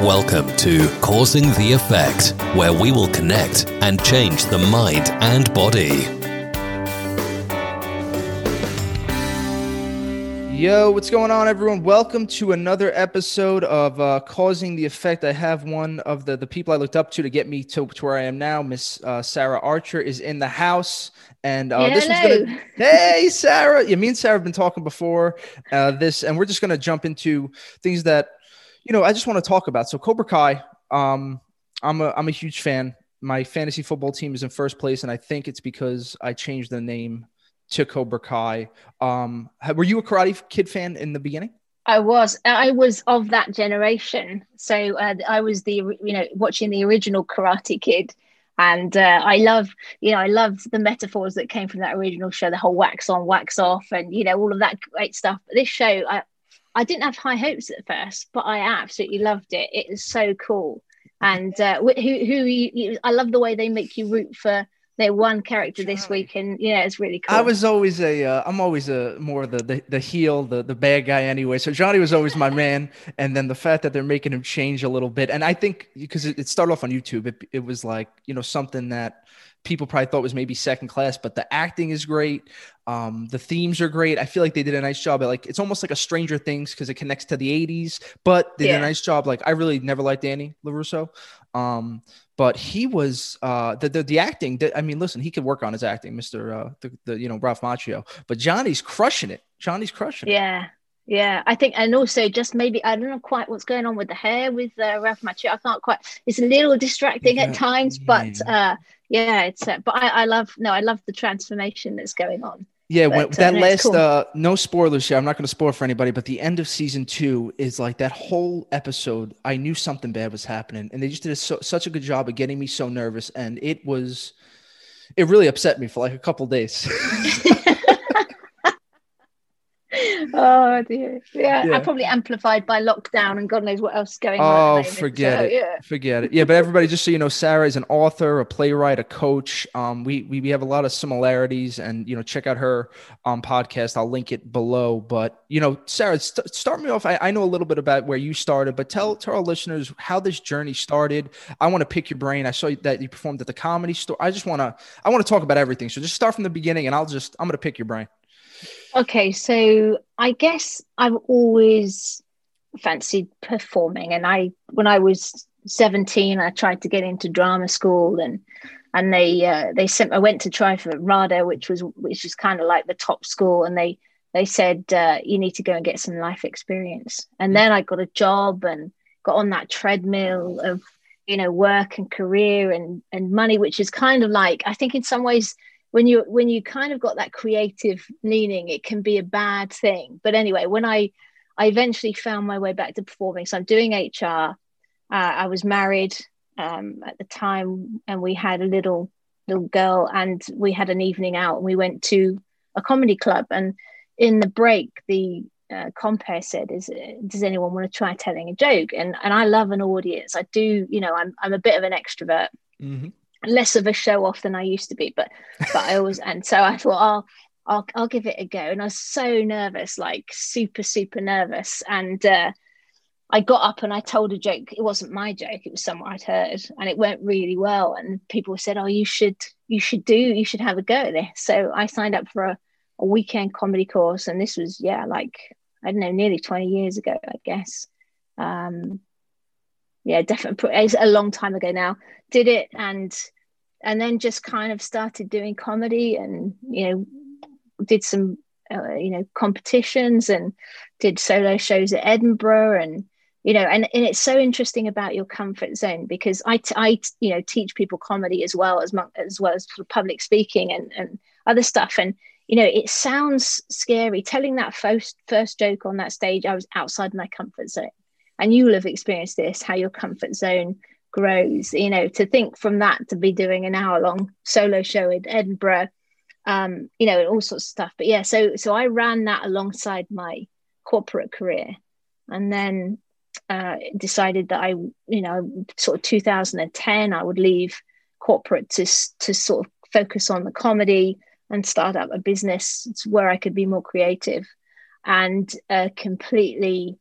Welcome to Causing the Effect, where we will connect and change the mind and body. Yo, what's going on, everyone? Welcome to another episode of uh, Causing the Effect. I have one of the, the people I looked up to to get me to, to where I am now. Miss uh, Sarah Archer is in the house. And uh, this was gonna. Hey, Sarah. Yeah, me and Sarah have been talking before uh, this, and we're just gonna jump into things that you know, I just want to talk about. So Cobra Kai, um, I'm a I'm a huge fan. My fantasy football team is in first place, and I think it's because I changed the name to Cobra Kai. Um, were you a Karate Kid fan in the beginning? I was. I was of that generation. So uh, I was the you know watching the original Karate Kid, and uh, I love you know I loved the metaphors that came from that original show, the whole wax on, wax off, and you know all of that great stuff. But this show, I, I didn't have high hopes at first, but I absolutely loved it. It is so cool, and uh, who who you, you, I love the way they make you root for their one character this week, and yeah, it's really cool. I was always a, uh, I'm always a more the, the the heel, the the bad guy anyway. So Johnny was always my man, and then the fact that they're making him change a little bit, and I think because it, it started off on YouTube, it, it was like you know something that people probably thought was maybe second class, but the acting is great. Um, the themes are great. I feel like they did a nice job. At, like it's almost like a Stranger Things because it connects to the '80s, but they yeah. did a nice job. Like I really never liked Danny LaRusso, um, but he was uh, the, the the acting. I mean, listen, he could work on his acting, Mister uh, the, the you know Ralph Macchio, but Johnny's crushing it. Johnny's crushing it. Yeah. Yeah, I think, and also just maybe I don't know quite what's going on with the hair with uh, Ralph Macchio. I can't quite. It's a little distracting yeah, at times, but uh, yeah, it's. Uh, but I, I love no, I love the transformation that's going on. Yeah, but, when, uh, that last cool. uh no spoilers here. I'm not going to spoil for anybody, but the end of season two is like that whole episode. I knew something bad was happening, and they just did a, so, such a good job of getting me so nervous, and it was, it really upset me for like a couple days. oh dear. Yeah, yeah, probably amplified by lockdown and God knows what else is going on. Oh, forget so, it. Yeah. Forget it. Yeah, but everybody, just so you know, Sarah is an author, a playwright, a coach. Um, we, we we have a lot of similarities, and you know, check out her um podcast. I'll link it below. But you know, Sarah, st- start me off. I, I know a little bit about where you started, but tell tell our listeners how this journey started. I want to pick your brain. I saw that you performed at the comedy store. I just want to I want to talk about everything. So just start from the beginning, and I'll just I'm gonna pick your brain. Okay, so I guess I've always fancied performing, and I when I was seventeen, I tried to get into drama school, and and they uh, they sent I went to try for RADA, which was which is kind of like the top school, and they they said uh, you need to go and get some life experience, and then I got a job and got on that treadmill of you know work and career and and money, which is kind of like I think in some ways when you when you kind of got that creative leaning it can be a bad thing. But anyway when i i eventually found my way back to performing. So i'm doing hr uh, i was married um, at the time and we had a little little girl and we had an evening out and we went to a comedy club. And in the break the uh, compere said is does anyone want to try telling a joke? And and i love an audience. I do you know i'm, I'm a bit of an extrovert. Mm-hmm less of a show off than I used to be, but but I always and so I thought I'll I'll I'll give it a go. And I was so nervous, like super, super nervous. And uh, I got up and I told a joke. It wasn't my joke, it was someone I'd heard, and it went really well. And people said, Oh, you should you should do, you should have a go at this. So I signed up for a, a weekend comedy course, and this was, yeah, like I don't know, nearly 20 years ago, I guess. Um, yeah, definitely. It's a long time ago now. Did it and and then just kind of started doing comedy and you know did some uh, you know competitions and did solo shows at Edinburgh and you know and, and it's so interesting about your comfort zone because I, t- I you know teach people comedy as well as as well as public speaking and and other stuff and you know it sounds scary telling that first first joke on that stage I was outside my comfort zone and you will have experienced this how your comfort zone grows you know to think from that to be doing an hour long solo show in edinburgh um you know and all sorts of stuff. But yeah so so i ran that alongside my corporate career. And then uh decided that i you know sort of 2010 i would leave corporate to to sort of focus on the comedy and start up a business where i could be more creative and uh, completely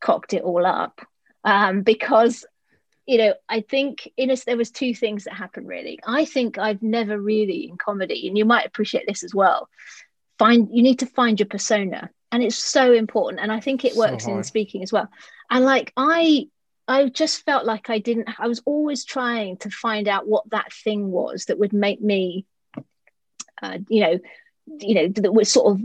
cocked it all up. um, because you know, I think in a, there was two things that happened really. I think I've never really in comedy, and you might appreciate this as well. Find you need to find your persona, and it's so important. And I think it works so in speaking as well. And like I, I just felt like I didn't. I was always trying to find out what that thing was that would make me, uh, you know, you know, that would sort of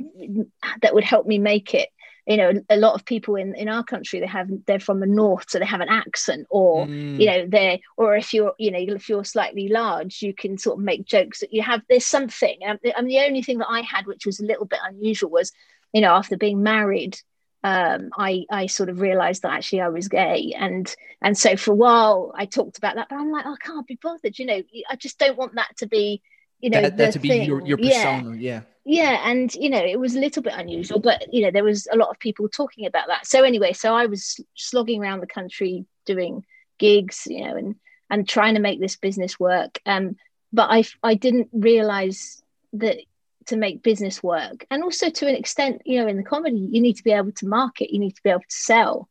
that would help me make it you know a lot of people in in our country they have they're from the north so they have an accent or mm. you know they're or if you're you know if you're slightly large you can sort of make jokes that you have there's something and the only thing that i had which was a little bit unusual was you know after being married um, I I sort of realized that actually I was gay, and and so for a while I talked about that, but I'm like, oh, I can't be bothered. You know, I just don't want that to be you know that, that to be thing. your, your persona yeah. yeah. Yeah and you know it was a little bit unusual but you know there was a lot of people talking about that. So anyway so i was slogging around the country doing gigs you know and and trying to make this business work. Um but i i didn't realize that to make business work. And also to an extent you know in the comedy you need to be able to market you need to be able to sell.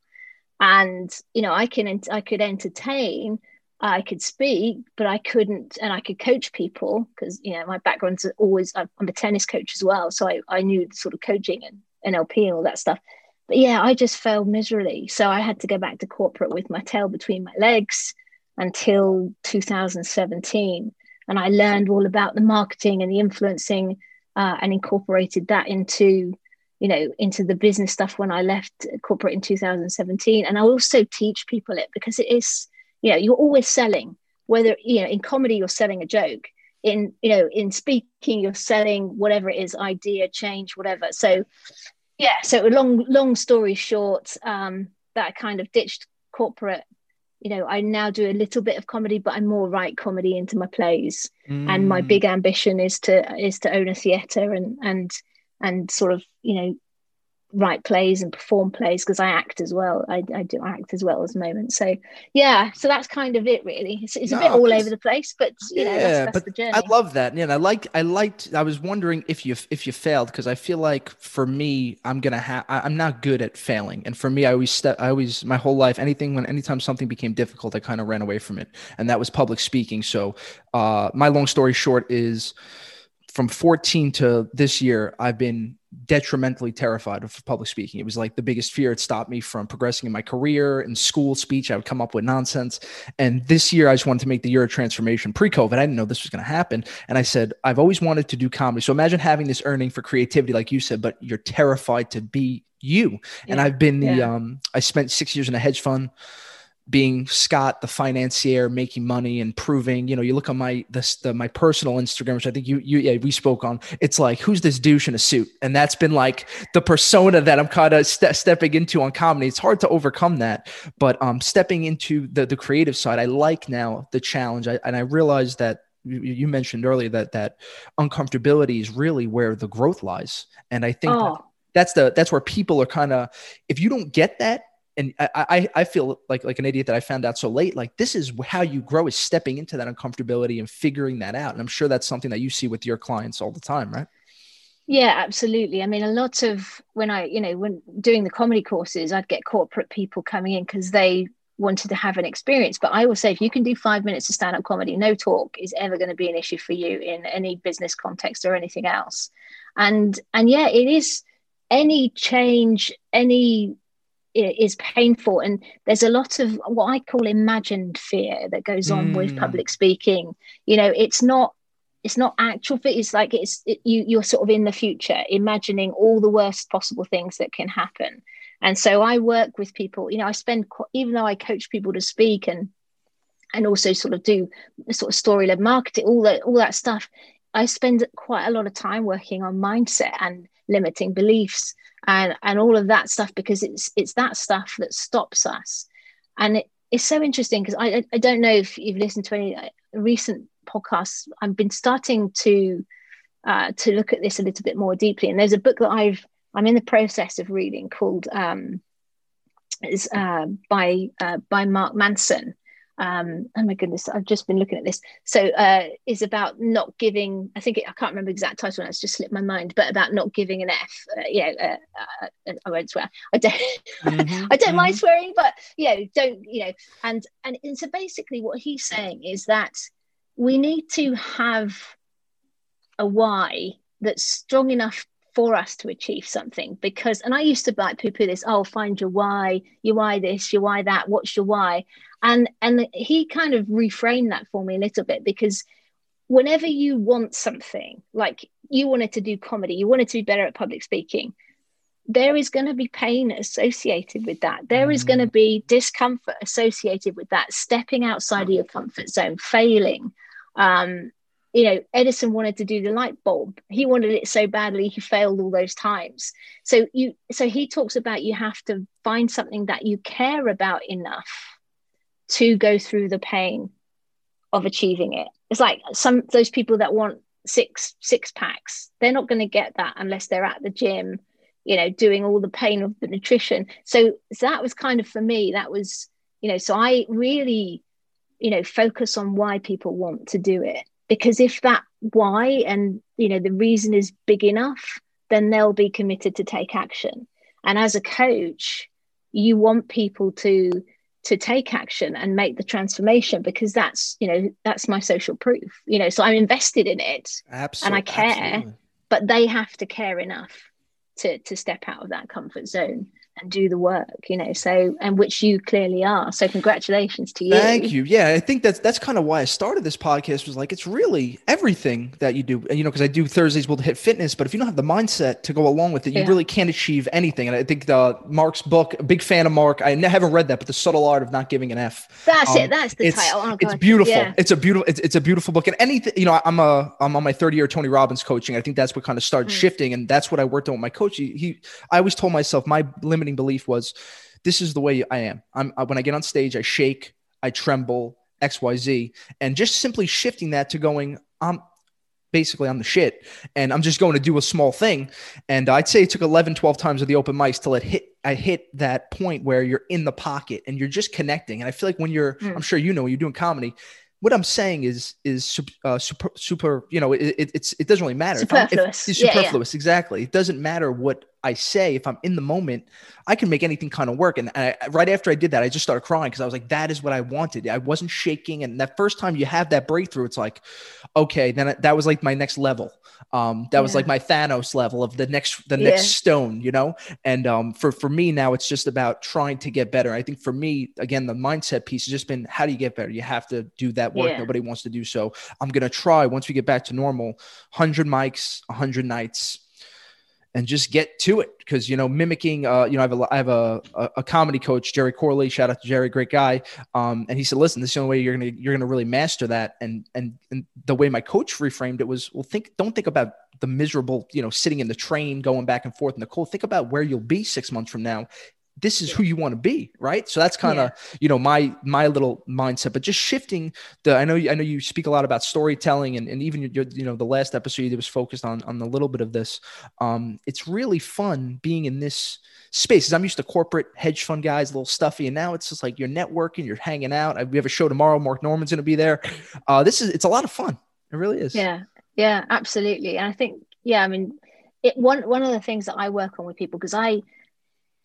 And you know i can i could entertain I could speak, but I couldn't, and I could coach people because you know my background's always I'm a tennis coach as well, so I, I knew sort of coaching and NLP and all that stuff. But yeah, I just failed miserably, so I had to go back to corporate with my tail between my legs until 2017, and I learned all about the marketing and the influencing, uh, and incorporated that into you know into the business stuff when I left corporate in 2017, and I also teach people it because it is you know you're always selling whether you know in comedy you're selling a joke in you know in speaking you're selling whatever it is idea change whatever so yeah so a long long story short um that kind of ditched corporate you know i now do a little bit of comedy but i more write comedy into my plays mm. and my mm. big ambition is to is to own a theater and and and sort of you know write plays and perform plays because I act as well. I, I do act as well as moment. So yeah, so that's kind of it really. It's, it's no, a bit all over the place, but you know, yeah, that's, that's but I love that. Yeah, I like I liked. I was wondering if you if you failed because I feel like for me, I'm gonna have. I'm not good at failing, and for me, I always step. I always my whole life, anything when anytime something became difficult, I kind of ran away from it, and that was public speaking. So uh, my long story short is from 14 to this year, I've been detrimentally terrified of public speaking. It was like the biggest fear. It stopped me from progressing in my career in school speech. I would come up with nonsense. And this year, I just wanted to make the year of transformation. Pre COVID, I didn't know this was going to happen. And I said, I've always wanted to do comedy. So imagine having this earning for creativity, like you said, but you're terrified to be you. Yeah. And I've been the, yeah. um, I spent six years in a hedge fund being Scott, the financier, making money and proving, you know, you look on my this the my personal Instagram, which I think you you yeah, we spoke on. It's like who's this douche in a suit, and that's been like the persona that I'm kind of ste- stepping into on comedy. It's hard to overcome that, but um, stepping into the the creative side, I like now the challenge, I, and I realize that you mentioned earlier that that uncomfortability is really where the growth lies, and I think. Oh. That, that's the that's where people are kind of if you don't get that and I, I, feel like like an idiot that I found out so late. Like this is how you grow is stepping into that uncomfortability and figuring that out. And I'm sure that's something that you see with your clients all the time, right? Yeah, absolutely. I mean, a lot of when I, you know, when doing the comedy courses, I'd get corporate people coming in because they wanted to have an experience. But I will say, if you can do five minutes of stand up comedy, no talk is ever going to be an issue for you in any business context or anything else. And and yeah, it is any change, any is painful. And there's a lot of what i call imagined fear that goes on mm. with public speaking. You know it's not it's not actual fear. It's like it's it, you you're sort of in the future imagining all the worst possible things that can happen. And so i work with people you know i spend even though i coach people to speak and and also sort of do sort of story led marketing all that all that stuff i spend quite a lot of time working on mindset and limiting beliefs and and all of that stuff because it's it's that stuff that stops us. And it, it's so interesting because I, I don't know if you've listened to any uh, recent podcasts. I've been starting to uh, to look at this a little bit more deeply. And there's a book that i've i'm in the process of reading called um is uh, by uh, by mark manson um, oh my goodness, I've just been looking at this. So uh, is about not giving. I think it, I can't remember the exact title. It's just slipped my mind. But about not giving an F. Uh, yeah, uh, uh, I won't swear. I don't. Mm-hmm, I don't mm-hmm. mind swearing, but you know, don't you know? And, and and so basically, what he's saying is that we need to have a why that's strong enough for us to achieve something because and i used to like poo-poo this oh find your why your why this your why that what's your why and and he kind of reframed that for me a little bit because whenever you want something like you wanted to do comedy you wanted to be better at public speaking there is going to be pain associated with that There mm. is going to be discomfort associated with that stepping outside of your comfort zone failing um, you know edison wanted to do the light bulb he wanted it so badly he failed all those times so you so he talks about you have to find something that you care about enough to go through the pain of achieving it. It's like some those people that want six six packs, they're not going to get that unless they're at the gym, you know, doing all the pain of the nutrition. So, so that was kind of for me, that was, you know, so I really, you know, focus on why people want to do it. Because if that why and you know the reason is big enough, then they'll be committed to take action. And as a coach, you want people to to take action and make the transformation because that's you know that's my social proof you know so i'm invested in it absolutely, and i care absolutely. but they have to care enough to to step out of that comfort zone and do the work you know so and which you clearly are. So congratulations to you. Thank you. Yeah i think that's that's kind of why i started this podcast was like it's really everything that you do you know because i do thursdays will hit fitness but if you don't have the mindset to go along with it you yeah. really can't achieve anything and i think the mark's book big fan of mark i haven't read that but the subtle art of not giving an f. That's um, it that's the it's, title. Oh, it's beautiful. yeah. it's a beautiful it's, it's a beautiful book and anything you know i'm a i'm on my third year tony robbins coaching i think that's what kind of started mm. shifting and that's what i worked on with my coach. He, he i always told myself my limiting belief was this is the way I am. I'm when I get on stage, I shake, I tremble, XYZ, and just simply shifting that to going, I'm basically I'm the shit and I'm just going to do a small thing. And I'd say it took 11, 12 times of the open mics till it hit, I hit that point where you're in the pocket and you're just connecting. And I feel like when you're, mm. I'm sure you know, you're doing comedy, what I'm saying is is uh, super super. You know, it, it, it's it doesn't really matter. Superfluous. If, if, it's superfluous. Yeah, yeah. Exactly. It doesn't matter what I say. If I'm in the moment, I can make anything kind of work. And I, right after I did that, I just started crying because I was like, that is what I wanted. I wasn't shaking. And that first time you have that breakthrough, it's like, okay, then that was like my next level. Um, that yeah. was like my Thanos level of the next the next stone. You know. And um, for for me now, it's just about trying to get better. I think for me, again, the mindset piece has just been how do you get better? You have to do that work. Nobody wants to do so. I'm gonna try once we get back to normal. Hundred mics, hundred nights and just get to it. Because you know mimicking uh, you know I have a I have a, a, a, comedy coach Jerry Corley. Shout out to Jerry great guy. Um, and he said listen this is the only way you're gonna you're gonna really master that. And and and the way my coach reframed it was well think don't think about the miserable you know sitting in the train going back and forth in the cold. Think about where you'll be six months from now this is who you want to be right? So that's kind of yeah. you know my my little mindset but just shifting the i know i know you speak a lot about storytelling and, and even your, you know the last episode you was focused on on a little bit of this. Um it's really fun being in this space i'm used to corporate hedge fund guys a little stuffy and now it's just like you're networking you're hanging out. We have a show tomorrow mark normand's going to be there. Uh this is it's a lot of fun. It really is. Yeah. Yeah absolutely. And i think yeah i mean it one one of the things that i work on with people because i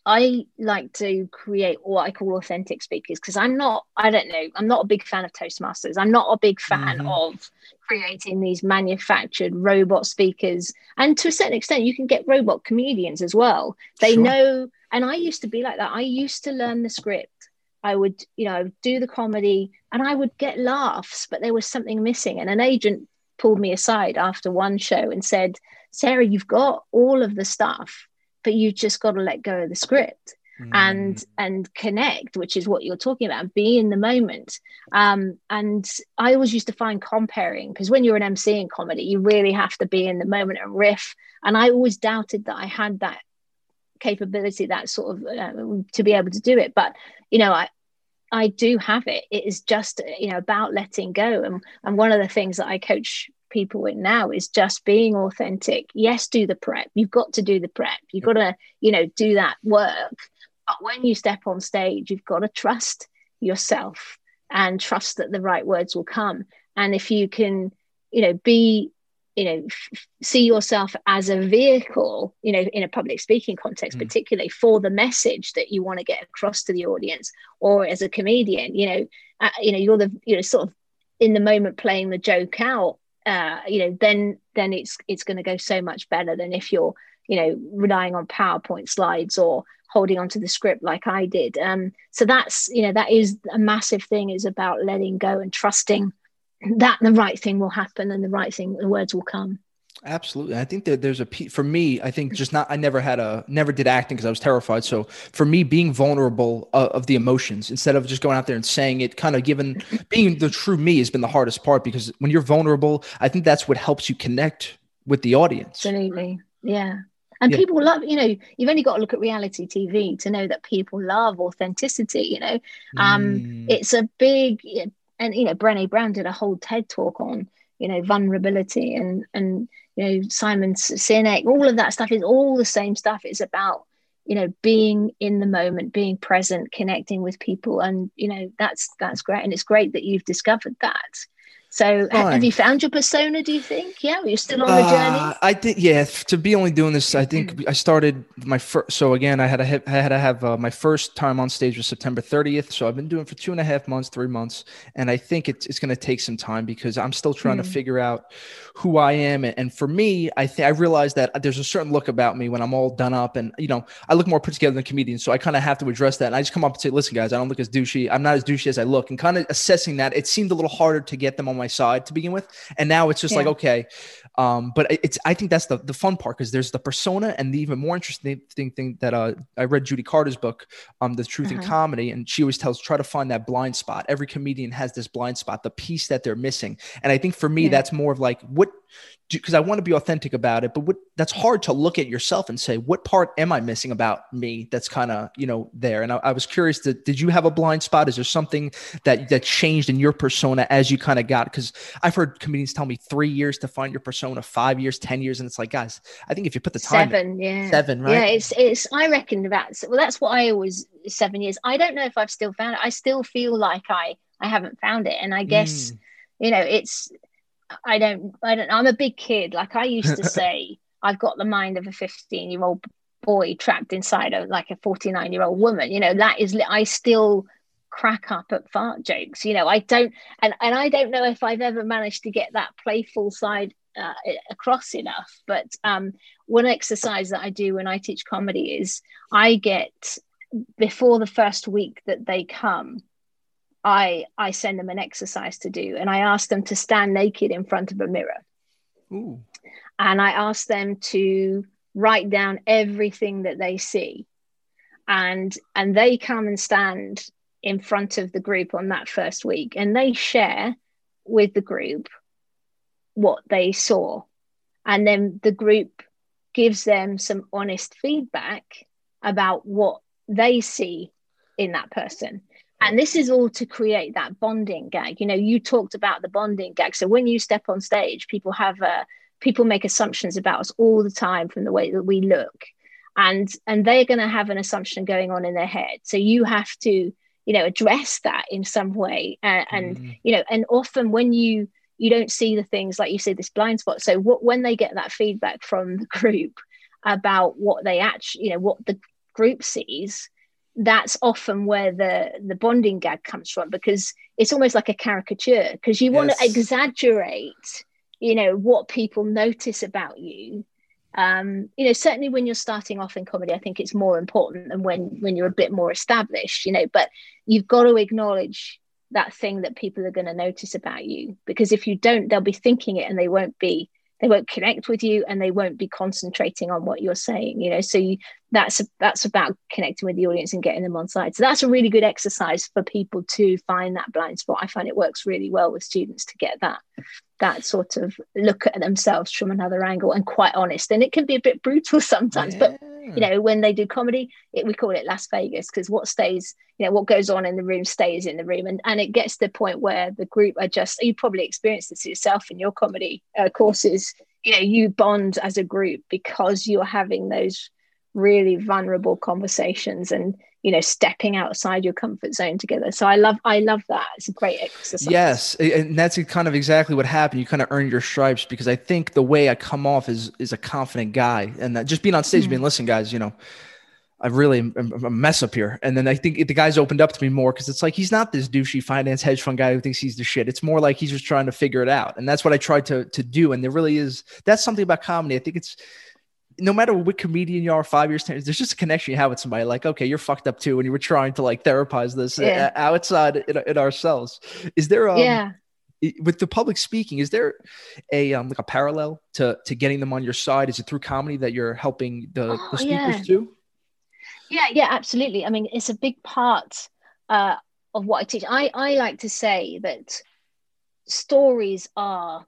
I like to create what I call authentic speakers because I'm not, I don't know, I'm not a big fan of Toastmasters. I'm not a big fan mm-hmm. of creating these manufactured robot speakers. And to a certain extent, you can get robot comedians as well. They sure. know, and I used to be like that. I used to learn the script. I would, you know, do the comedy and I would get laughs, but there was something missing. And an agent pulled me aside after one show and said, Sarah, you've got all of the stuff but you've just got to let go of the script mm. and and connect which is what you're talking about be in the moment um, and i always used to find compering because when you're an mc in comedy you really have to be in the moment and riff and i always doubted that i had that capability that sort of uh, to be able to do it but you know i I do have it. It is just you know about letting go, and and one of the things that I coach people in now is just being authentic. Yes, do the prep. You've got to do the prep. You've got to, you know, do that work. But when you step on stage, you've got to trust yourself and trust that the right words will come and if you can you know be you know f- see yourself as a vehicle you know in a public speaking context mm. particularly for the message that you want to get across to the audience or as a comedian you know uh, you know you're the you know sort of in the moment playing the joke out uh, you know then then it's it's going to go so much better than if you're you know relying on powerpoint slides or holding onto the script like i did. Um so that's you know that is a massive thing is about letting go and trusting that the right thing will happen and the right thing the words will come absolutely. I think that there's a for me i think just not i never had a never did acting because i was terrified. So for me being vulnerable uh, of the emotions instead of just going out there and saying it kind of given being the true me has been the hardest part because when you're vulnerable i think that's what helps you connect with the audience. Absolutely. Yeah. And yeah. people love you know you've only got to look at reality tv to know that people love authenticity you know? Um mm. it's a big and you know Brené Brown did a whole TED talk on you know vulnerability and and you know Simon Sinek all of that stuff is all the same stuff. It's about you know being in the moment being present connecting with people. And you know that's that's great. And it's great that you've discovered that so Fine. have you found your persona, do you think? Yeah, you're still on the uh, journey? I think, yeah, to be only doing this, I think mm. I started my first, so again, I had, a, I had to have uh, my first time on stage was September 30th. So I've been doing for two and a half months, three months. And I think it's, it's going to take some time because I'm still trying mm. to figure out who I am. And for me, I think I realized that there's a certain look about me when I'm all done up and, you know, I look more put together than a comedian. So I kind of have to address that. And I just come up and say, listen, guys, I don't look as douchey. I'm not as douchey as I look. And kind of assessing that, it seemed a little harder to get them on my side to begin with. And now it's just yeah. like, okay. Um, but it's, I think that's the, the fun part because there's the persona and the even more interesting thing, thing that uh, I read Judy Carter's book, um, The Truth uh-huh. in Comedy. And she always tells, try to find that blind spot. Every comedian has this blind spot, the piece that they're missing. And I think for me, yeah. that's more of like, what because I want to be authentic about it, but what that's hard to look at yourself and say, what part am I missing about me that's kind of, you know, there. And I, I was curious to, did you have a blind spot? Is there something that, that changed in your persona as you kind of got, cause I've heard comedians tell me three years to find your persona, five years, 10 years. And it's like, guys, I think if you put the time, seven, yeah, seven, right? Yeah. It's, it's, I reckon about, well, that's what I always, seven years. I don't know if I've still found it. I still feel like I, I haven't found it. And I guess, mm. you know, it's, I don't, I don't, I'm a big kid. Like I used to say, I've got the mind of a 15 year old boy trapped inside of like a 49 year old woman. You know, that is, I still crack up at fart jokes. You know, I don't, and, and I don't know if I've ever managed to get that playful side uh, across enough. But um, one exercise that I do when I teach comedy is I get before the first week that they come, I I send them an exercise to do, and I ask them to stand naked in front of a mirror, Ooh. and I ask them to write down everything that they see, and and they come and stand in front of the group on that first week, and they share with the group what they saw, and then the group gives them some honest feedback about what they see in that person. And this is all to create that bonding gag. You know you talked about the bonding gag. So when you step on stage people have a people make assumptions about us all the time from the way that we look. And and they're going to have an assumption going on in their head. So you have to you know address that in some way. And, and mm-hmm. you know and often when you you don't see the things like you say this blind spot. So what when they get that feedback from the group about what they actually you know what the group sees that's often where the the bonding gag comes from because it's almost like a caricature because you want to exaggerate you know what people notice about you. Um you know certainly when you're starting off in comedy i think it's more important than when when you're a bit more established you know but you've got to acknowledge that thing that people are going to notice about you because if you don't they'll be thinking it and they won't be they won't connect with you and they won't be concentrating on what you're saying you know? So you, that's that's about connecting with the audience and getting them on side. So that's a really good exercise for people to find that blind spot. I find it works really well with students to get that that sort of look at themselves from another angle and quite honest. And it can be a bit brutal sometimes yeah. but you know when they do comedy it, we call it las vegas because what stays you know what goes on in the room stays in the room. And, and it gets to the point where the group are just you probably experienced this yourself in your comedy uh, courses. You know you bond as a group because you're having those really vulnerable conversations and you know stepping outside your comfort zone together so i love i love that it's a great exercise yes and that's kind of exactly what happened you kind of earned your stripes because i think the way i come off is is a confident guy and that just being on stage mm-hmm. being listen guys you know I really am a mess up here. And then I think the guys opened up to me more because it's like he's not this douchey finance hedge fund guy who thinks he's the shit. It's more like he's just trying to figure it out. And that's what I tried to to do. And there really is that's something about comedy. I think it's no matter what comedian you are, five years, 10 there's just a connection you have with somebody like, okay, you're fucked up too. And you were trying to like therapize this yeah. outside in, in, ourselves. Is there, um, yeah. With the public speaking, is there a um, like a parallel to to getting them on your side? Is it through comedy that you're helping the, oh, the speakers yeah. too? Yeah, yeah, absolutely. I mean, it's a big part uh, of what I teach. I I like to say that stories are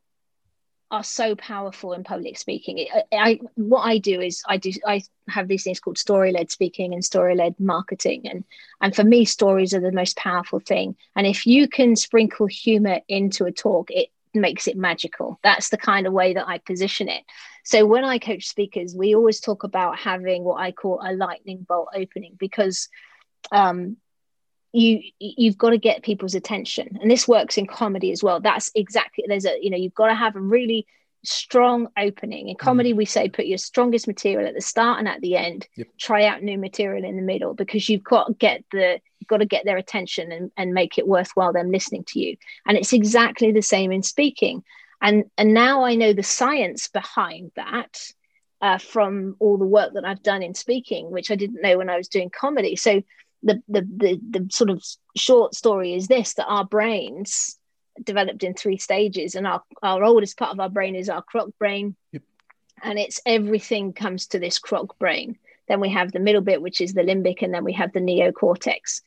are so powerful in public speaking. I, I, what I do is I do I have these things called story led speaking and story led marketing, and and for me, stories are the most powerful thing. And if you can sprinkle humor into a talk, it makes it magical. That's the kind of way that I position it. So when I coach speakers, we always talk about having what I call a lightning bolt opening because um, you you've got to get people's attention and this works in comedy as well. That's exactly there's a you know you've got to have a really strong opening. In comedy mm. we say put your strongest material at the start and at the end. Yep. try out new material in the middle because you've got to get the you've got to get their attention and, and make it worthwhile them listening to you. And it's exactly the same in speaking. And and now i know the science behind that uh, from all the work that i've done in speaking which i didn't know when i was doing comedy. So the, the the the sort of short story is this that our brains developed in three stages and our, our oldest part of our brain is our croc brain. Yep. and it's everything comes to this croc brain. Then we have the middle bit which is the limbic and then we have the neocortex.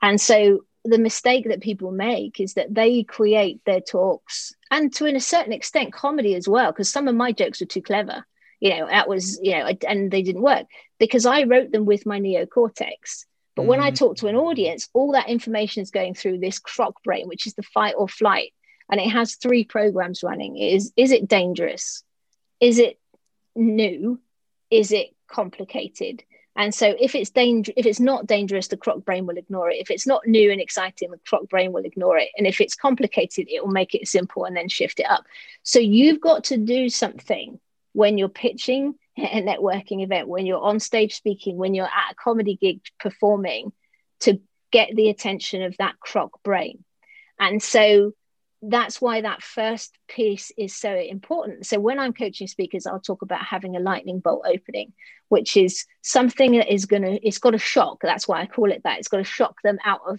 And so the mistake that people make is that they create their talks and to a certain extent comedy as well because some of my jokes were too clever. You know that was you know and they didn't work because i wrote them with my neocortex but when I mm. talk to an audience, all that information is going through this croc brain, which is the fight or flight. And it has three programs running. Is is it dangerous? Is it new? Is it complicated? And so if it's danger, if it's not dangerous, the croc brain will ignore it. If it's not new and exciting, the croc brain will ignore it. And if it's complicated, it will make it simple and then shift it up. So you've got to do something when you're pitching a networking event, when you're on stage speaking, when you're at a comedy gig performing, to get the attention of that croc brain. And so that's why that first piece is so important. So when I'm coaching speakers, I'll talk about having a lightning bolt opening, which is something that is going to, it's got a shock. That's why I call it that. It's got to shock them out of,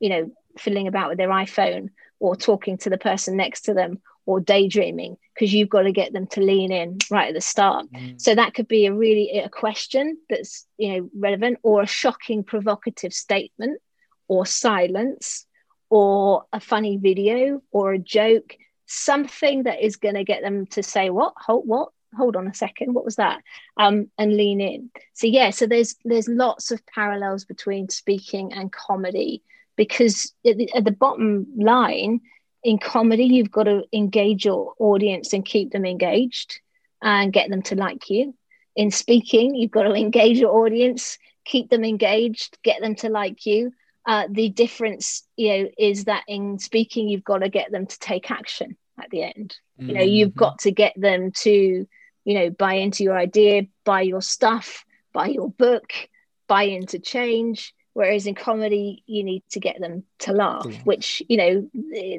you know, fiddling about with their iPhone or talking to the person next to them or daydreaming because you've got to get them to lean in right at the start. Mm. so that could be a really a question that's you know relevant or a shocking provocative statement or silence or a funny video or a joke something that is going to get them to say what? Hold what? Hold on a second what was that? Um and lean in. So yeah so there's there's lots of parallels between speaking and comedy because at the, at the bottom line in comedy, you've got to engage your audience and keep them engaged and get them to like you. In speaking, you've got to engage your audience, keep them engaged, get them to like you. Uh, the difference, you know, is that in speaking, you've got to get them to take action at the end. Mm-hmm. You know, you've mm-hmm. got to get them to, you know, buy into your idea, buy your stuff, buy your book, buy into change Whereas in comedy, you need to get them to laugh, yeah. which you know,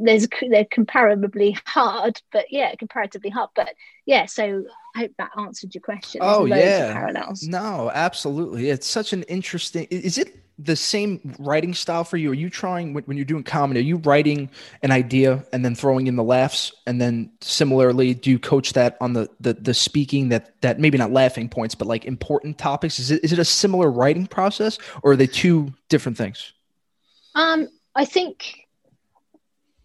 there's they're comparably hard, but yeah, comparatively hard. But yeah, so hope that answered your question. Oh yeah, parallels. No, absolutely. It's such an interesting. Is it the same writing style for you? Are you trying when, when you're doing comedy? Are you writing an idea and then throwing in the laughs, and then similarly, do you coach that on the the, the speaking that that maybe not laughing points, but like important topics? Is it is it a similar writing process, or are they two different things? Um, I think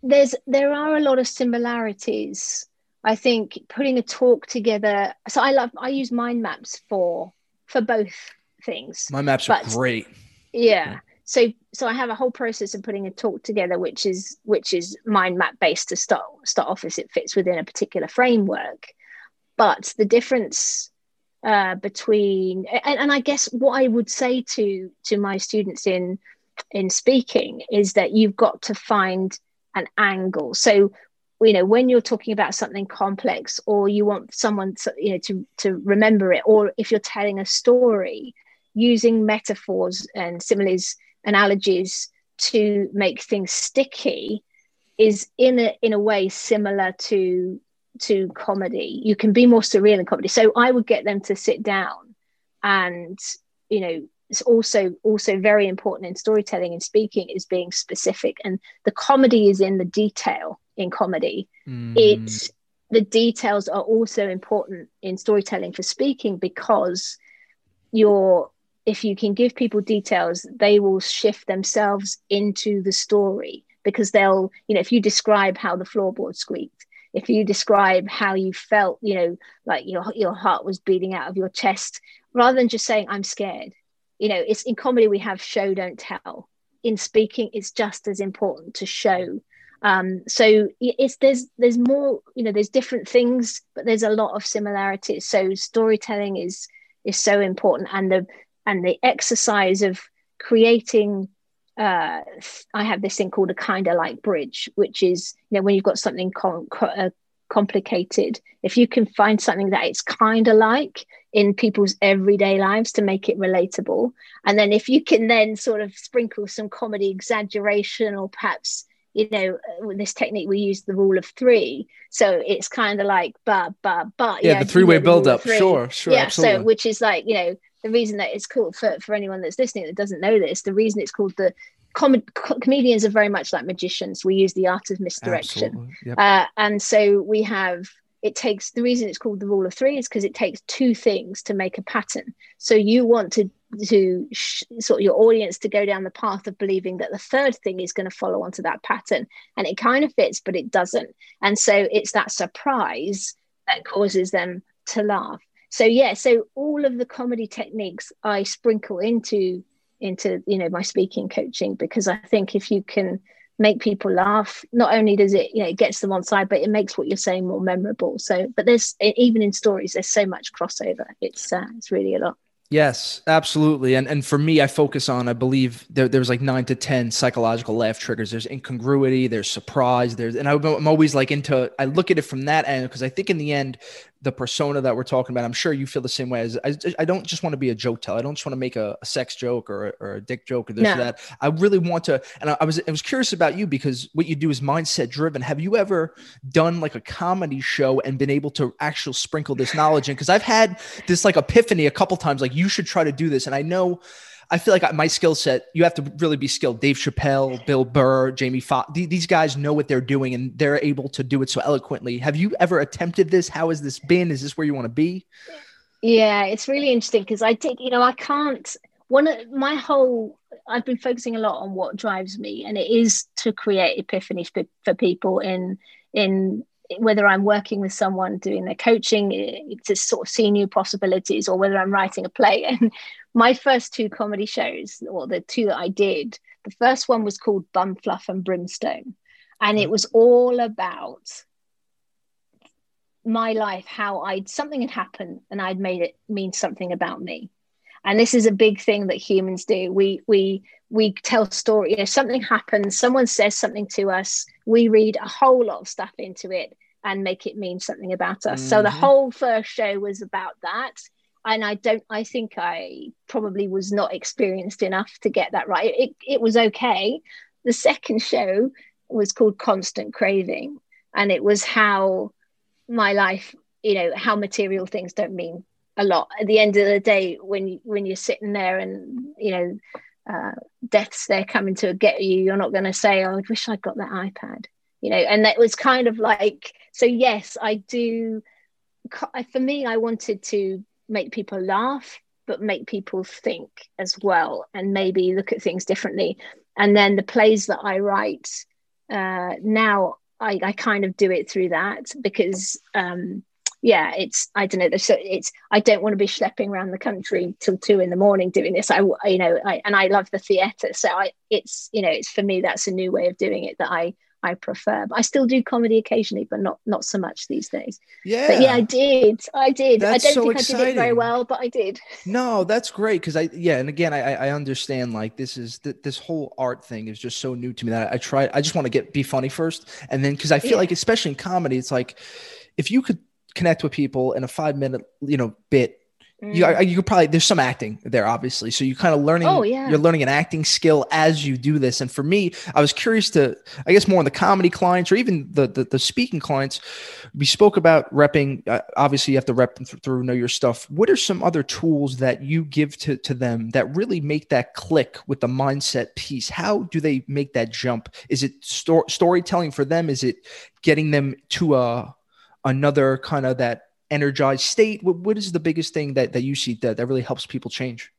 there's there are a lot of similarities. I think putting a talk together. So I love I use mind maps for for both things. My maps are great yeah so so i have a whole process of putting a talk together which is which is mind map based to start start off as it fits within a particular framework but the difference uh, between and, and I guess what I would say to to my students in in speaking is that you've got to find an angle. So you know when you're talking about something complex or you want someone to, you know to to remember it or if you're telling a story using metaphors and similes analogies to make things sticky is in a in a way similar to to comedy. You can be more surreal in comedy. So i would get them to sit down and you know it's also also very important in storytelling and speaking is being specific. And the comedy is in the detail in comedy. Mm. it's the details are also important in storytelling for speaking because you're if you can give people details they will shift themselves into the story because they'll you know if you describe how the floorboard squeaked if you describe how you felt you know like your your heart was beating out of your chest rather than just saying i'm scared. You know it's in comedy we have show don't tell. In speaking it's just as important to show um, so it's there's there's more you know there's different things but there's a lot of similarities. So storytelling is is so important and the and the exercise of creating uh, I have this thing called a kind of like bridge, which is you know when you've got something com- uh, complicated, if you can find something that it's kind of like in people's everyday lives to make it relatable, and then if you can then sort of sprinkle some comedy exaggeration or perhaps you know uh, with this technique we use the rule of three, so it's kind of like but but but yeah, yeah the three way build up, sure, sure, yeah, absolutely. so which is like you know the reason that it's called for, for anyone that's listening that doesn't know this, the reason it's called the com- comedians are very much like magicians. We use the art of misdirection. Yep. Uh, and so we have, it takes, the reason it's called the rule of three is because it takes two things to make a pattern. So you want to, to sh- sort of your audience to go down the path of believing that the third thing is going to follow onto that pattern. And it kind of fits, but it doesn't. And so it's that surprise that causes them to laugh so yeah so all of the comedy techniques i sprinkle into into you know my speaking coaching because i think if you can make people laugh not only does it you know it gets them on side but it makes what you're saying more memorable so but there's even in stories there's so much crossover it's uh, it's really a lot Yes, absolutely. And and for me, I focus on, I believe there, there's like nine to 10 psychological laugh triggers. There's incongruity, there's surprise, there's, and I'm always like into, I look at it from that end because I think in the end, the persona that we're talking about, I'm sure you feel the same way as I, I don't just want to be a joke teller. I don't just want to make a, a sex joke or, or a dick joke or this no. or that. I really want to, and I, I, was, I was curious about you because what you do is mindset driven. Have you ever done like a comedy show and been able to actually sprinkle this knowledge in? Cause I've had this like epiphany a couple times, like you should try to do this. And I know, I feel like my skill set, you have to really be skilled. Dave Chappelle, Bill Burr, Jamie Foxx, these guys know what they're doing and they're able to do it so eloquently. Have you ever attempted this? How has this been? Is this where you want to be? Yeah, it's really interesting because I did, you know, I can't, one of my whole, I've been focusing a lot on what drives me and it is to create epiphanies for, for people in, in, whether I'm working with someone doing their coaching eh, to sort of see new possibilities or whether I'm writing a play. And my first two comedy shows, or the two that I did, the first one was called Bum Fluff and Brimstone. And it mm. was all about my life, how I'd something had happened and I'd made it mean something about me. And this is a big thing that humans do. We we we tell story, you know, something happens, someone says something to us, we read a whole lot of stuff into it and make it mean something about us. Mm-hmm. So the mm-hmm. whole first show was about that and I don't I think I probably was not experienced enough to get that right. It it was okay. The second show was called Constant Craving and it was how my life, you know, how material things don't mean a lot. At the end of the day when you, when you're sitting there and you know uh, death's there coming to get you, you're not going to say, "Oh, I wish I'd got that iPad," you know. And that was kind of like, so yes, I do. For me, I wanted to make people laugh, but make people think as well and maybe look at things differently. And then the plays that I write uh, now, I, I kind of do it through that because, um, yeah, it's I don't know. So it's I don't want to be schlepping around the country till two in the morning doing this. I you know, I, and I love the theatre, so I it's you know it's for me that's a new way of doing it that I I prefer. But I still do comedy occasionally, but not not so much these days. Yeah. But yeah, I did. I did. That's I don't so think I did it very well, but I did. No, that's great because I yeah, and again, I I understand like this is th- this whole art thing is just so new to me that I, I try. I just want to get be funny first, and then because I feel Yeah. like especially in comedy, it's like if you could connect with people in a five minute you know bit. You, Mm. I- you could probably there's some acting there obviously. So you kind of learning Oh, yeah. you're learning an acting skill as you do this. And for me I was curious to I guess more on the comedy clients or even the the, the speaking clients. We spoke about repping uh, obviously you have to rep them th- through know your stuff. What are some other tools that you give to, to them that really make that click with the mindset piece? How do they make that jump? Is it sto- storytelling for them? Is it getting them to a another kind of that energized state what, what is the biggest thing that, that you see that, that really helps people change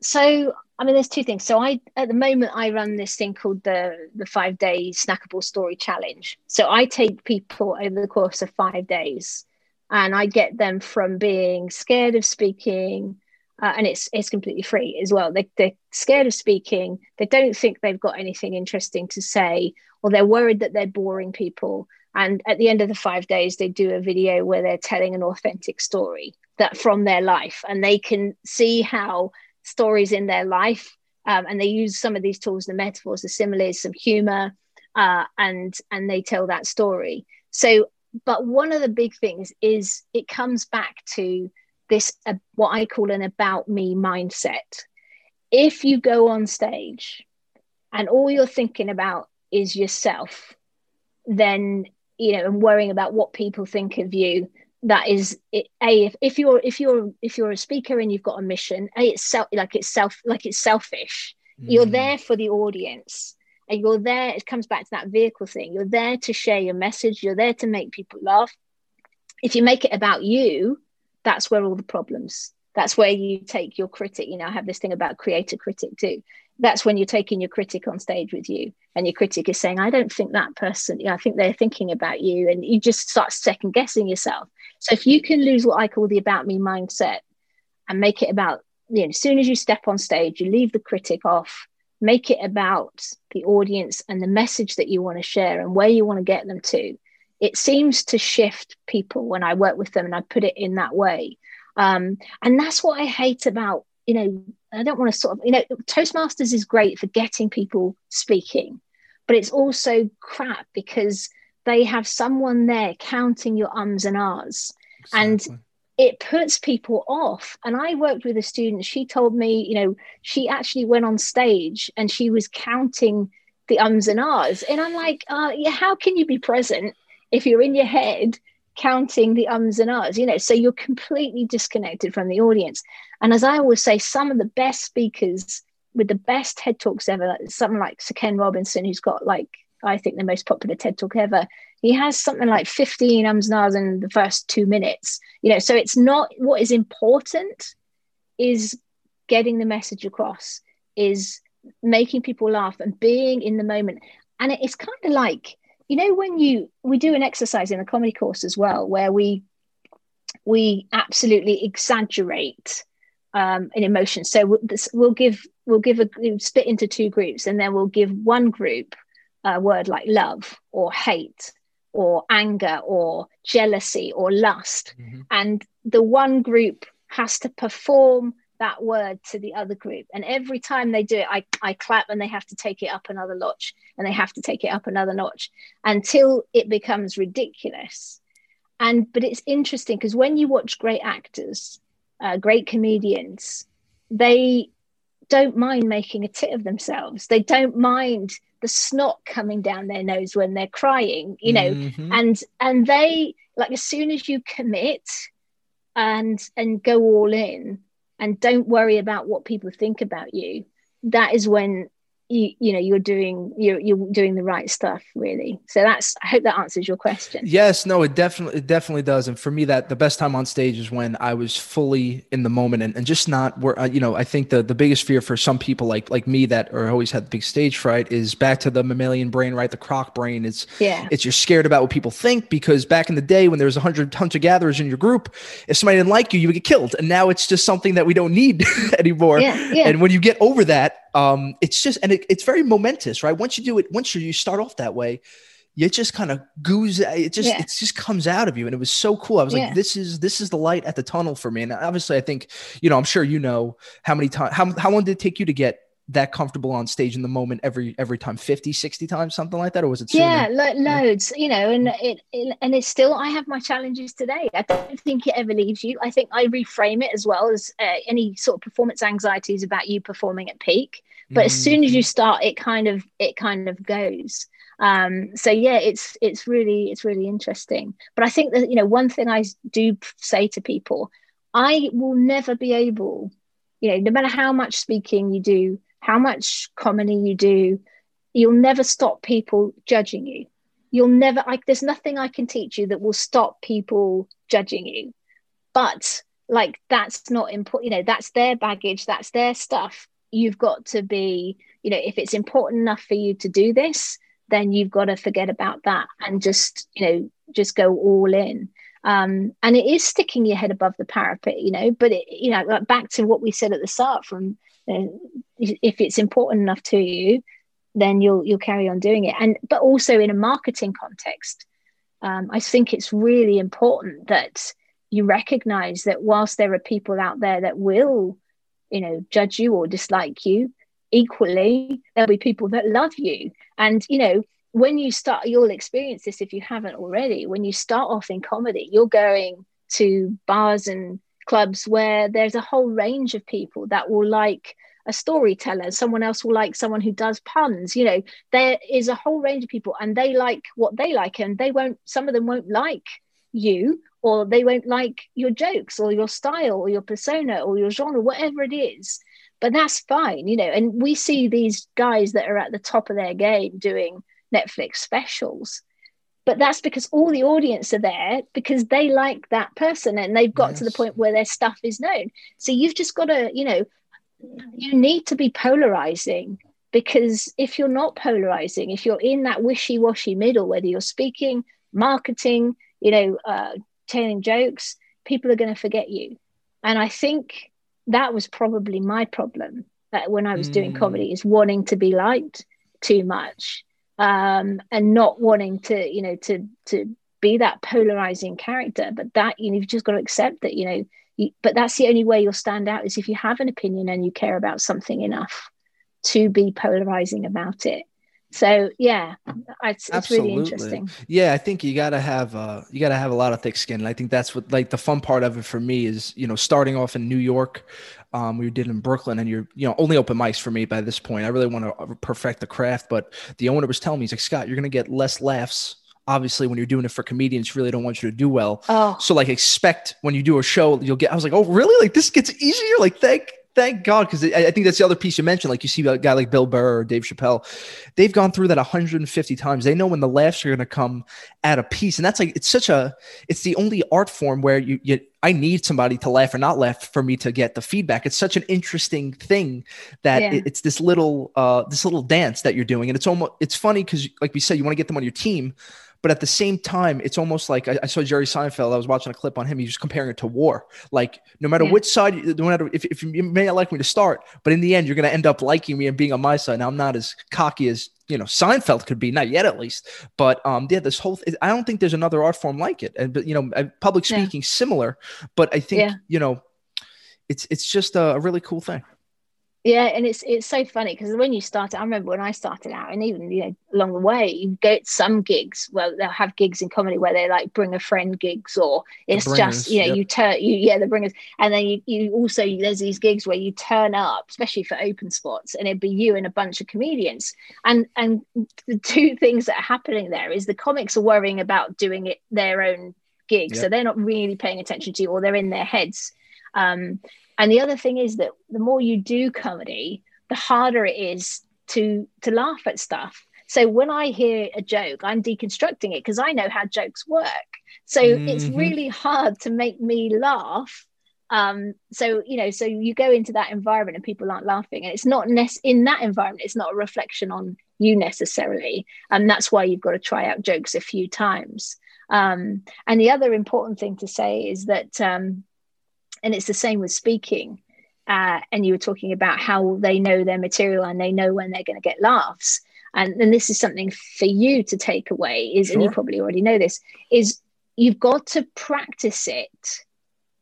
so I mean, there's two things. So I, at the moment, I run this thing called the the five day snackable story challenge. So I take people over the course of five days, and I get them from being scared of speaking, uh, and it's it's completely free as well. They they're scared of speaking. They don't think they've got anything interesting to say, or they're worried that they're boring people. And at the end of the five days, they do a video where they're telling an authentic story that from their life, and they can see how stories in their life um, and they use some of these tools the metaphors the similes some humor uh, and and they tell that story. So but one of the big things is it comes back to this uh, what i call an about me mindset. If you go on stage and all you're thinking about is yourself then you know and worrying about what people think of you that is it, a if, if you're if you're if you're a speaker and you've got a mission a it's self like it's self like it's selfish. You're Mm. there for the audience and you're there it comes back to that vehicle thing. You're there to share your message. You're there to make people laugh. If you make it about you that's where all the problems that's where you take your critic. You know i have this thing about creator critic too that's when you're taking your critic on stage with you and your critic is saying i don't think that person i think they're thinking about you and you just start second guessing yourself. So if you can lose what i call the about me mindset and make it about you know as soon as you step on stage you leave the critic off make it about the audience and the message that you want to share and where you want to get them to. It seems to shift people when i work with them and i put it in that way. Um, and that's what i hate about you know i don't want to sort of you know toastmasters is great for getting people speaking but it's also crap because they have someone there counting your ums and ahs and it puts people off. And I worked with a student, she told me, you know, she actually went on stage and she was counting the ums and ahs. And I'm like, uh, yeah, how can you be present if you're in your head counting the ums and ahs? You know, so you're completely disconnected from the audience. And as I always say, some of the best speakers with the best TED Talks ever, something like Sir Ken Robinson, who's got like, I think the most popular TED Talk ever. He has something like 15 ums and ahs in the first two minutes. You know, so it's not what is important is getting the message across, is making people laugh and being in the moment. And it's kind of like, you know, when you we do an exercise in the comedy course as well, where we we absolutely exaggerate um, an emotion. So we'll, this, we'll give we'll give a we'll split into two groups, and then we'll give one group a word like love or hate or anger or jealousy or lust, Mhm. and the one group has to perform that word to the other group. And every time they do it, I, I clap and they have to take it up another notch and they have to take it up another notch until it becomes ridiculous. And but it's interesting because when you watch great actors, uh, great comedians, they don't mind making a tit of themselves. They don't mind the snot coming down their nose when they're crying, you know, Mhm. and and they like as soon as you commit and and go all in and don't worry about what people think about you. That is when you you know you're doing you're you're doing the right stuff really so that's i hope that answers your question Yes, no, it definitely it definitely does. And for me, that the best time on stage is when I was fully in the moment and, and just not where uh, you know I think the the biggest fear for some people like like me that or always had the big stage fright is back to the mammalian brain, right? The croc brain. It's yeah it's you're scared about what people think because back in the day when there was a hundred hunter gatherers in your group, if somebody didn't like you, you would get killed. And now it's just something that we don't need anymore. yeah yeah And when you get over that, um, it's just and it, it's very momentous, right? Once you do it, once you, you start off that way, it just kind of goes it just yeah. it just comes out of you and it was so cool i was yeah. like this is this is the light at the tunnel for me and obviously i think you know i'm sure you know how many times how, how long did it take you to get that comfortable on stage in the moment every every time 50 60 times something like that or was it sooner? yeah lo- loads you know and it, it, and it's still i have my challenges today i don't think it ever leaves you i think i reframe it as well as uh, any sort of performance anxieties about you performing at peak but mm. as soon as you mm-hmm. start it kind of it kind of goes um so yeah it's it's really it's really interesting but i think that you know one thing i do say to people i will never be able you know no matter how much speaking you do how much comedy you do, you'll never stop people judging you. You'll never, like, there's nothing I can teach you that will stop people judging you. But like, that's not important, you know, that's their baggage, that's their stuff. You've got to be, you know, if it's important enough for you to do this, then you've got to forget about that and just, you know, just go all in. Um, and it is sticking your head above the parapet, you know. But it, you know, back to what we said at the start from if it's important enough to you then you'll you'll carry on doing it. And but also in a marketing context um, i think it's really important that you recognize that whilst there are people out there that will you know judge you or dislike you equally there'll be people that love you. And you know when you start you'll experience this if you haven't already. When you start off in comedy you're going to bars and clubs where there's a whole range of people that will like a storyteller. Someone else will like someone who does puns. You know there is a whole range of people and they like what they like and they won't some of them won't like you or they won't like your jokes or your style or your persona or your genre whatever it is. But that's fine you know and we see these guys that are at the top of their game doing netflix specials but that's because all the audience are there because they like that person and they've got yes. to the point where their stuff is known so you've just got to you know you need to be polarizing because if you're not polarizing if you're in that wishy-washy middle whether you're speaking marketing you know uh, telling jokes people are going to forget you and i think that was probably my problem uh, when i was mm. doing comedy is wanting to be liked too much um, and not wanting to, you know, to to be that polarizing character. But that you know, you've just got to accept that, you know. You, but that's the only way you'll stand out is if you have an opinion and you care about something enough to be polarizing about it so yeah it's, it's really interesting yeah i think you gotta have uh you gotta have a lot of thick skin and i think that's what like the fun part of it for me is you know starting off in new york um, we did in Brooklyn, and you're, you know, only open mics for me by this point. I really want to perfect the craft, but the owner was telling me, he's like, Scott, you're going to get less laughs. Obviously, when you're doing it for comedians, you really don't want you to do well. Oh. So, like, expect when you do a show, you'll get. I was like, oh, really? Like, this gets easier. Like, thank thank God, because I, I, think that's the other piece you mentioned. Like you see a guy like Bill Burr or Dave Chappelle, they've gone through that 150 times. They know when the laughs are going to come at a piece, and that's like it's such a it's the only art form where you, you I need somebody to laugh or not laugh for me to get the feedback. It's such an interesting thing that yeah. it, it's this little uh this little dance that you're doing, and it's almost it's funny because like we said, you want to get them on your team, but at the same time, it's almost like I, I, saw Jerry Seinfeld. I was watching a clip on him. He was comparing it to war. Like no matter yeah. which side, no matter if, if you may not like me to start, but in the end, you're going to end up liking me and being on my side. Now I'm not as cocky as you know Seinfeld could be, not yet at least. But um, yeah, this whole th- I don't think there's another art form like it. And but you know, public speaking yeah. similar, but I think yeah. you know, it's it's just a, a really cool thing yeah and it's it's so funny because when you started i remember when i started out and even you know along the way you go to some gigs well they'll have gigs in comedy where they like bring a friend gigs or it's just you know yep. you turn you yeah the bringers and then you, you also there's these gigs where you turn up especially for open spots and it'd be you and a bunch of comedians and and the two things that are happening there is the comics are worrying about doing it their own gig yep. so they're not really paying attention to you or they're in their heads um, and the other thing is that the more you do comedy, the harder it is to to laugh at stuff. So when I hear a joke, I'm deconstructing it because I know how jokes work. So mm-hmm. it's really hard to make me laugh. Um, so you know, so you go into that environment and people aren't laughing, and it's not nec- in that environment. It's not a reflection on you necessarily, and that's why you've got to try out jokes a few times. Um, and the other important thing to say is that um, and it's the same with speaking uh, and you were talking about how they know their material and they know when they're going to get laughs and then this is something for you to take away is sure. and you probably already know this is you've got to practice it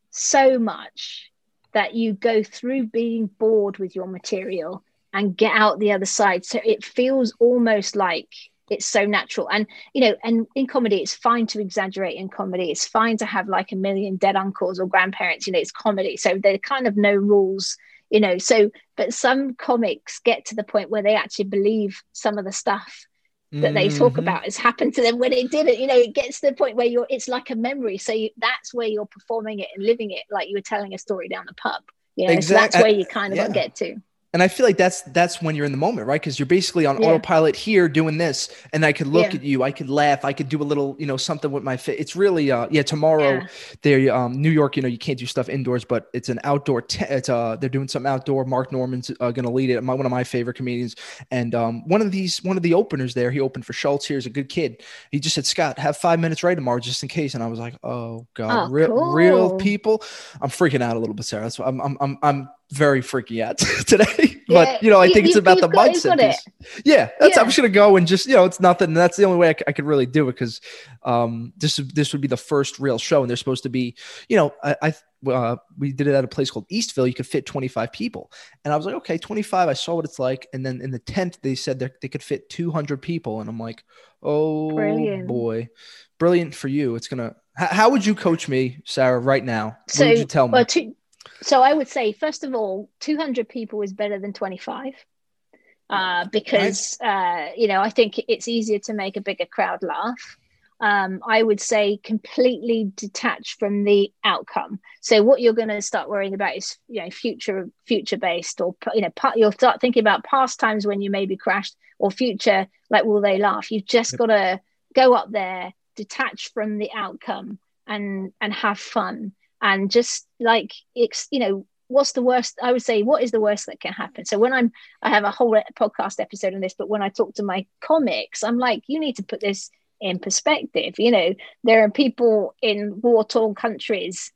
so much that you go through being bored with your material and get out the other side so it feels almost like it's so natural. And you know and in comedy it's fine to exaggerate in comedy. It's fine to have like a million dead uncles or grandparents you know it's comedy. So there are kind of no rules you know. So but some comics get to the point where they actually believe some of the stuff that they talk mm-hmm. about has happened to them when it didn't. You know it gets to the point where you're it's like a memory. So you, that's where you're performing it and living it like you were telling a story down the pub. You know exactly. so that's where you kind of yeah. get to and I feel like that's that's when you're in the moment, right? Because you're basically on yeah. autopilot here doing this, and I could look yeah. at you, I could laugh, I could do a little, you know, something with my fit. It's really, uh, yeah. Tomorrow, yeah. they're um, New York. You know, you can't do stuff indoors, but it's an outdoor. Te- it's uh, they're doing something outdoor. Mark Normand's uh, going to lead it. My, one of my favorite comedians, and um, one of these, one of the openers there, he opened for Schulz. Here's a good kid. He just said, Scott, have five minutes right tomorrow, just in case. And I was like, oh god, oh, real, cool. real people. I'm freaking out a little bit, Sarah. That's I'm, I'm, I'm, I'm very freaky at today. Yeah, but you know, I think you, it's about the mindset. Yeah, that's, yeah. I'm just gonna go and just you know, it's nothing. That's the only way I, c- I could really do it because um, this this would be the first real show, and they're supposed to be, you know, I, I uh, we did it at a place called Eastville. You could fit 25 people, and I was like, okay, 25. I saw what it's like, and then in the tent they said they could fit 200 people, and I'm like, oh Brilliant. boy, brilliant for you. It's gonna. H- how would you coach me, Sarah, right now? So, what would you tell me? Well, to, so I would say, first of all, 200 people is better than 25 uh, because, uh, you know, I think it's easier to make a bigger crowd laugh. Um, I would say completely detached from the outcome. So what you're going to start worrying about is, you know, future future based, or you know, you'll start thinking about past times when you maybe crashed, or future, like will they laugh? You've just got to go up there, detach from the outcome, and and have fun and just like it's you know what's the worst i would say what is the worst that can happen? So when i'm i have a whole podcast episode on this but when i talk to my comics i'm like you need to put this in perspective. You know there are people in war torn countries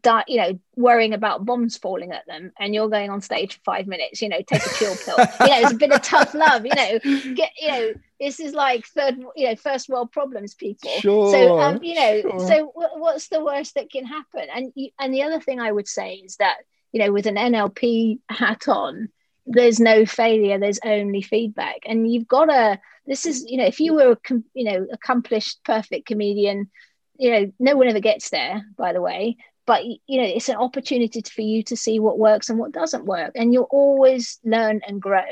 die, you know, worrying about bombs falling at them, and you're going on stage for five minutes, you know, take a chill pill. you know, it's a bit of tough love. You know, get, you know, this is like third, you know, first world problems, people. Sure. So, um, you know, sure. so w- what's the worst that can happen? And you, and the other thing I would say is that you know, with an NLP hat on, there's no failure. There's only feedback, and you've got to. This is, you know, if you were a, you know, accomplished, perfect comedian you know no one ever gets there by the way but you know it's an opportunity for you to see what works and what doesn't work and you'll always learn and grow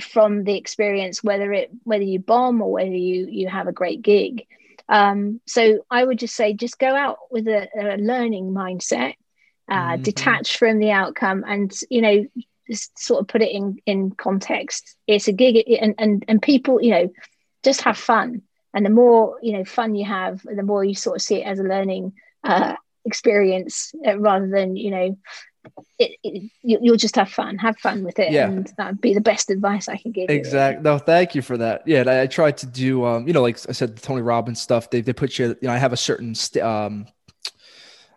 from the experience whether it whether you bomb or whether you you have a great gig. Um, so i would just say just go out with a, a learning mindset uh, mm-hmm. detach from the outcome and you know just sort of put it in in context. It's a gig and and, and people you know just have fun. And the more you know fun you have the more you sort of see it as a learning uh, experience uh, rather than you know it, it, you, will just have fun have fun with it yeah. and that'd be the best advice i can give exactly no thank you for that yeah I, I tried to do um you know like i said the tony robbins stuff they, they put you you know i have a certain st- um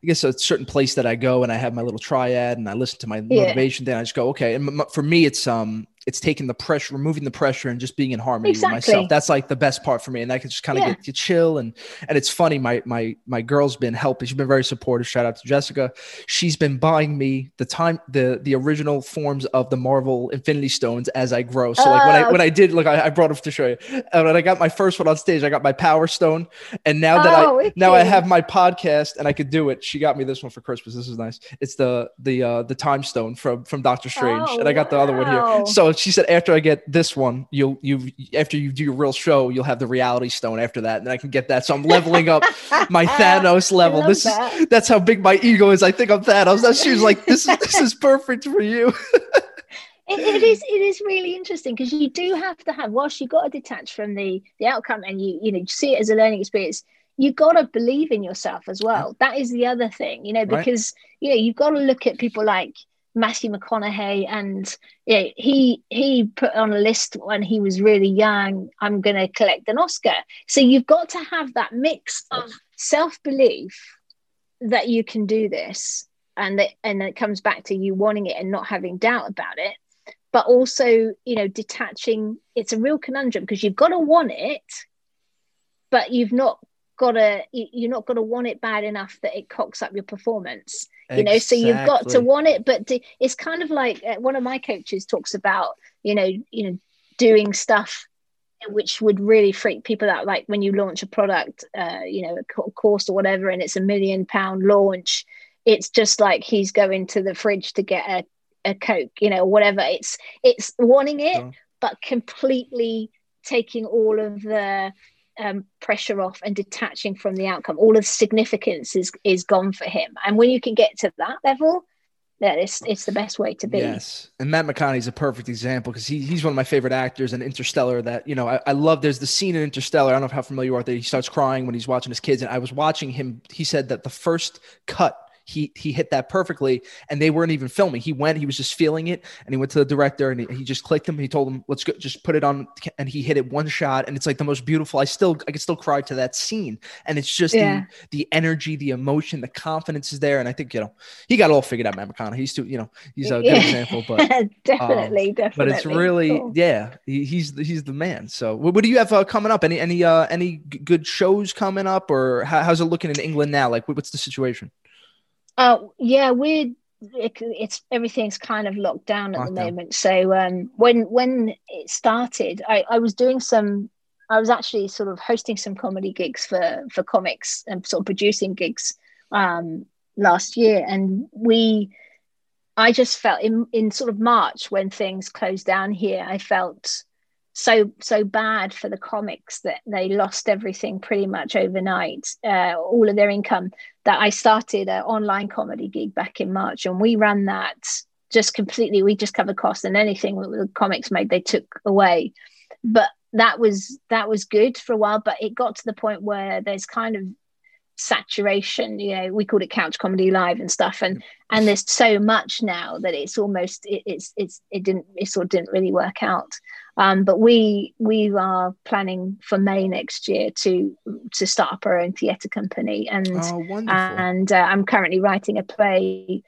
I guess a certain place that I go and I have my little triad and I listen to my motivation. Yeah. Then I just go, okay. And for me, it's um, it's taking the pressure, removing the pressure, and just being in harmony exactly. with myself. That's like the best part for me, and I can just kind of yeah. get to chill and and it's funny. My my my girl's been helping. She's been very supportive. Shout out to Jessica. She's been buying me the time the the original forms of the Marvel Infinity Stones as I grow. So like when I oh. when I did look, I, I brought them to show you. And when I got my first one on stage, I got my Power Stone, and now that oh, I now I have my podcast and I could do it. She got me this one for Christmas. This is nice. It's the the uh the Time Stone from from Doctor Strange, oh, and I got the other one here. So she said after I get this one, you'll you after you do your real show, you'll have the reality stone after that, and I can get that. So I'm leveling up my Thanos level. This that. is that's how big my ego is. I think I'm Thanos. That she was like, this is this is perfect for you. It, it is it is really interesting because you do have to have whilst you got to detach from the the outcome and you you know see it as a learning experience you got to believe in yourself as well that is the other thing you know because right. you know you've got to look at people like Matthew McConaughey, and yeah, he he put on a list when he was really young. I'm going to collect an Oscar. So you've got to have that mix of self belief that you can do this, and that and it comes back to you wanting it and not having doubt about it but also you know detaching it's a real conundrum because you've got to want it but you've not got to you're not going to want it bad enough that it cocks up your performance you know so you've got to want it but it's kind of like uh, one of my coaches talks about you know you know doing stuff which would really freak people out like when you launch a product uh, you know a course or whatever and it's a million pound launch it's just like he's going to the fridge to get a, a coke you know whatever. It's it's wanting it but completely taking all of the um, pressure off and detaching from the outcome all of significance is is gone for him and when you can get to that level yeah, it's it's the best way to be. Yes, and Matt McConaughey is a perfect example because he, he's one of my favorite actors in Interstellar. That you know, I, I love. There's the scene in Interstellar. I don't know how familiar you are. That he starts crying when he's watching his kids, and I was watching him. He said that the first cut he he hit that perfectly and they weren't even filming. He went he was just feeling it and he went to the director and he, he just clicked him. He told him let's go just put it on and he hit it one shot and it's like the most beautiful. I still i can still cry to that scene and it's just yeah. the, the energy the emotion the confidence is there. And i think you know he got all figured out Matt McConaughey. He's too you know he's a good example but definitely um, definitely but it's really cool. yeah he, he's he's the man. So what, what do you have uh, coming up? Any any uh any good shows coming up or how, how's it looking in england now? Like what's the situation uh, yeah, we're it, it's everything's kind of locked down at the moment. So um, when when it started, I, I was doing some. I was actually sort of hosting some comedy gigs for for comics and sort of producing gigs um, last year, and we. I just felt in in sort of March when things closed down here. I felt so so bad for the comics that they lost everything pretty much overnight, uh, all of their income. That I started an online comedy gig back in March, and we ran that just completely. We just covered costs, and anything that the comics made, they took away. But that was that was good for a while, but it got to the point where there's kind of saturation you know we called it couch comedy live and stuff. And and there's so much now that it's almost it, it's it's it didn't it sort of didn't really work out. Um, but we we are planning for May next year to to start up our own theatre company, and oh, and uh, I'm currently writing a play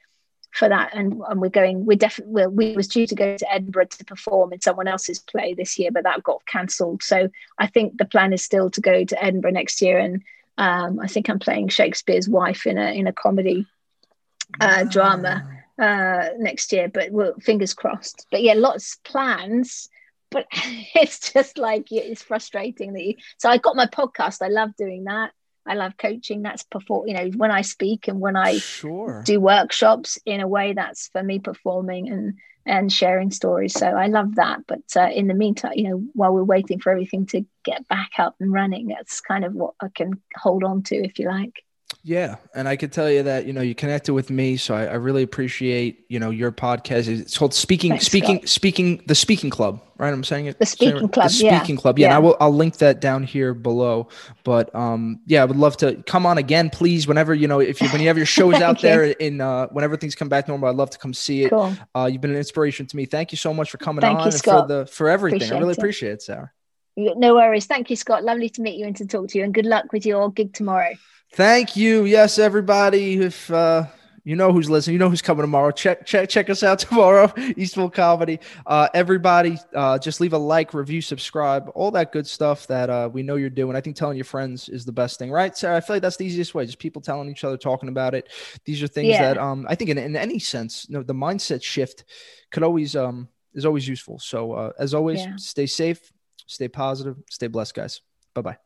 for that, and, and we're going. We're definitely we was due to go to Edinburgh to perform in someone else's play this year, but that got cancelled. So I think the plan is still to go to Edinburgh next year, and um, I think I'm playing Shakespeare's wife in a in a comedy uh, drama uh, next year. But we'll, fingers crossed. But yeah, lots plans but it's just like it's frustrating that you so i got my podcast i love doing that i love coaching that's perform you know when i speak and when i sure. do workshops in a way that's for me performing and and sharing stories. So i love that. But uh, in the meantime you know while we're waiting for everything to get back up and running that's kind of what i can hold on to if you like yeah, and I could tell you that you know you connected with me, so I, I really appreciate you know your podcast. It's called Speaking, Thanks, Speaking, Scott. Speaking, the Speaking Club, right? I'm saying it. The Speaking Club. The Speaking yeah. Club. Yeah, yeah. and I will. I'll link that down here below. But um, yeah, I would love to come on again, please. Whenever you know, if you when you have your shows out there in uh, whenever things come back normal, I'd love to come see it. Cool. Uh, you've been an inspiration to me. Thank you so much for coming Thank on you, and for the for everything. Appreciate I really it. appreciate it, Sarah. No worries. Thank you, Scott. Lovely to meet you and to talk to you. And good luck with your gig tomorrow. Thank you. Yes, everybody. If uh, you know who's listening, you know who's coming tomorrow. Check check check us out tomorrow. Eastville Comedy. Uh, everybody, uh, just leave a like, review, subscribe, all that good stuff that uh, we know you're doing. I think telling your friends is the best thing, right? So I feel like that's the easiest way. Just people telling each other, talking about it. These are things yeah. that um, I think in, in any sense, you know, the mindset shift could always um is always useful. So uh, as always, yeah. stay safe, stay positive, stay blessed, guys. Bye bye.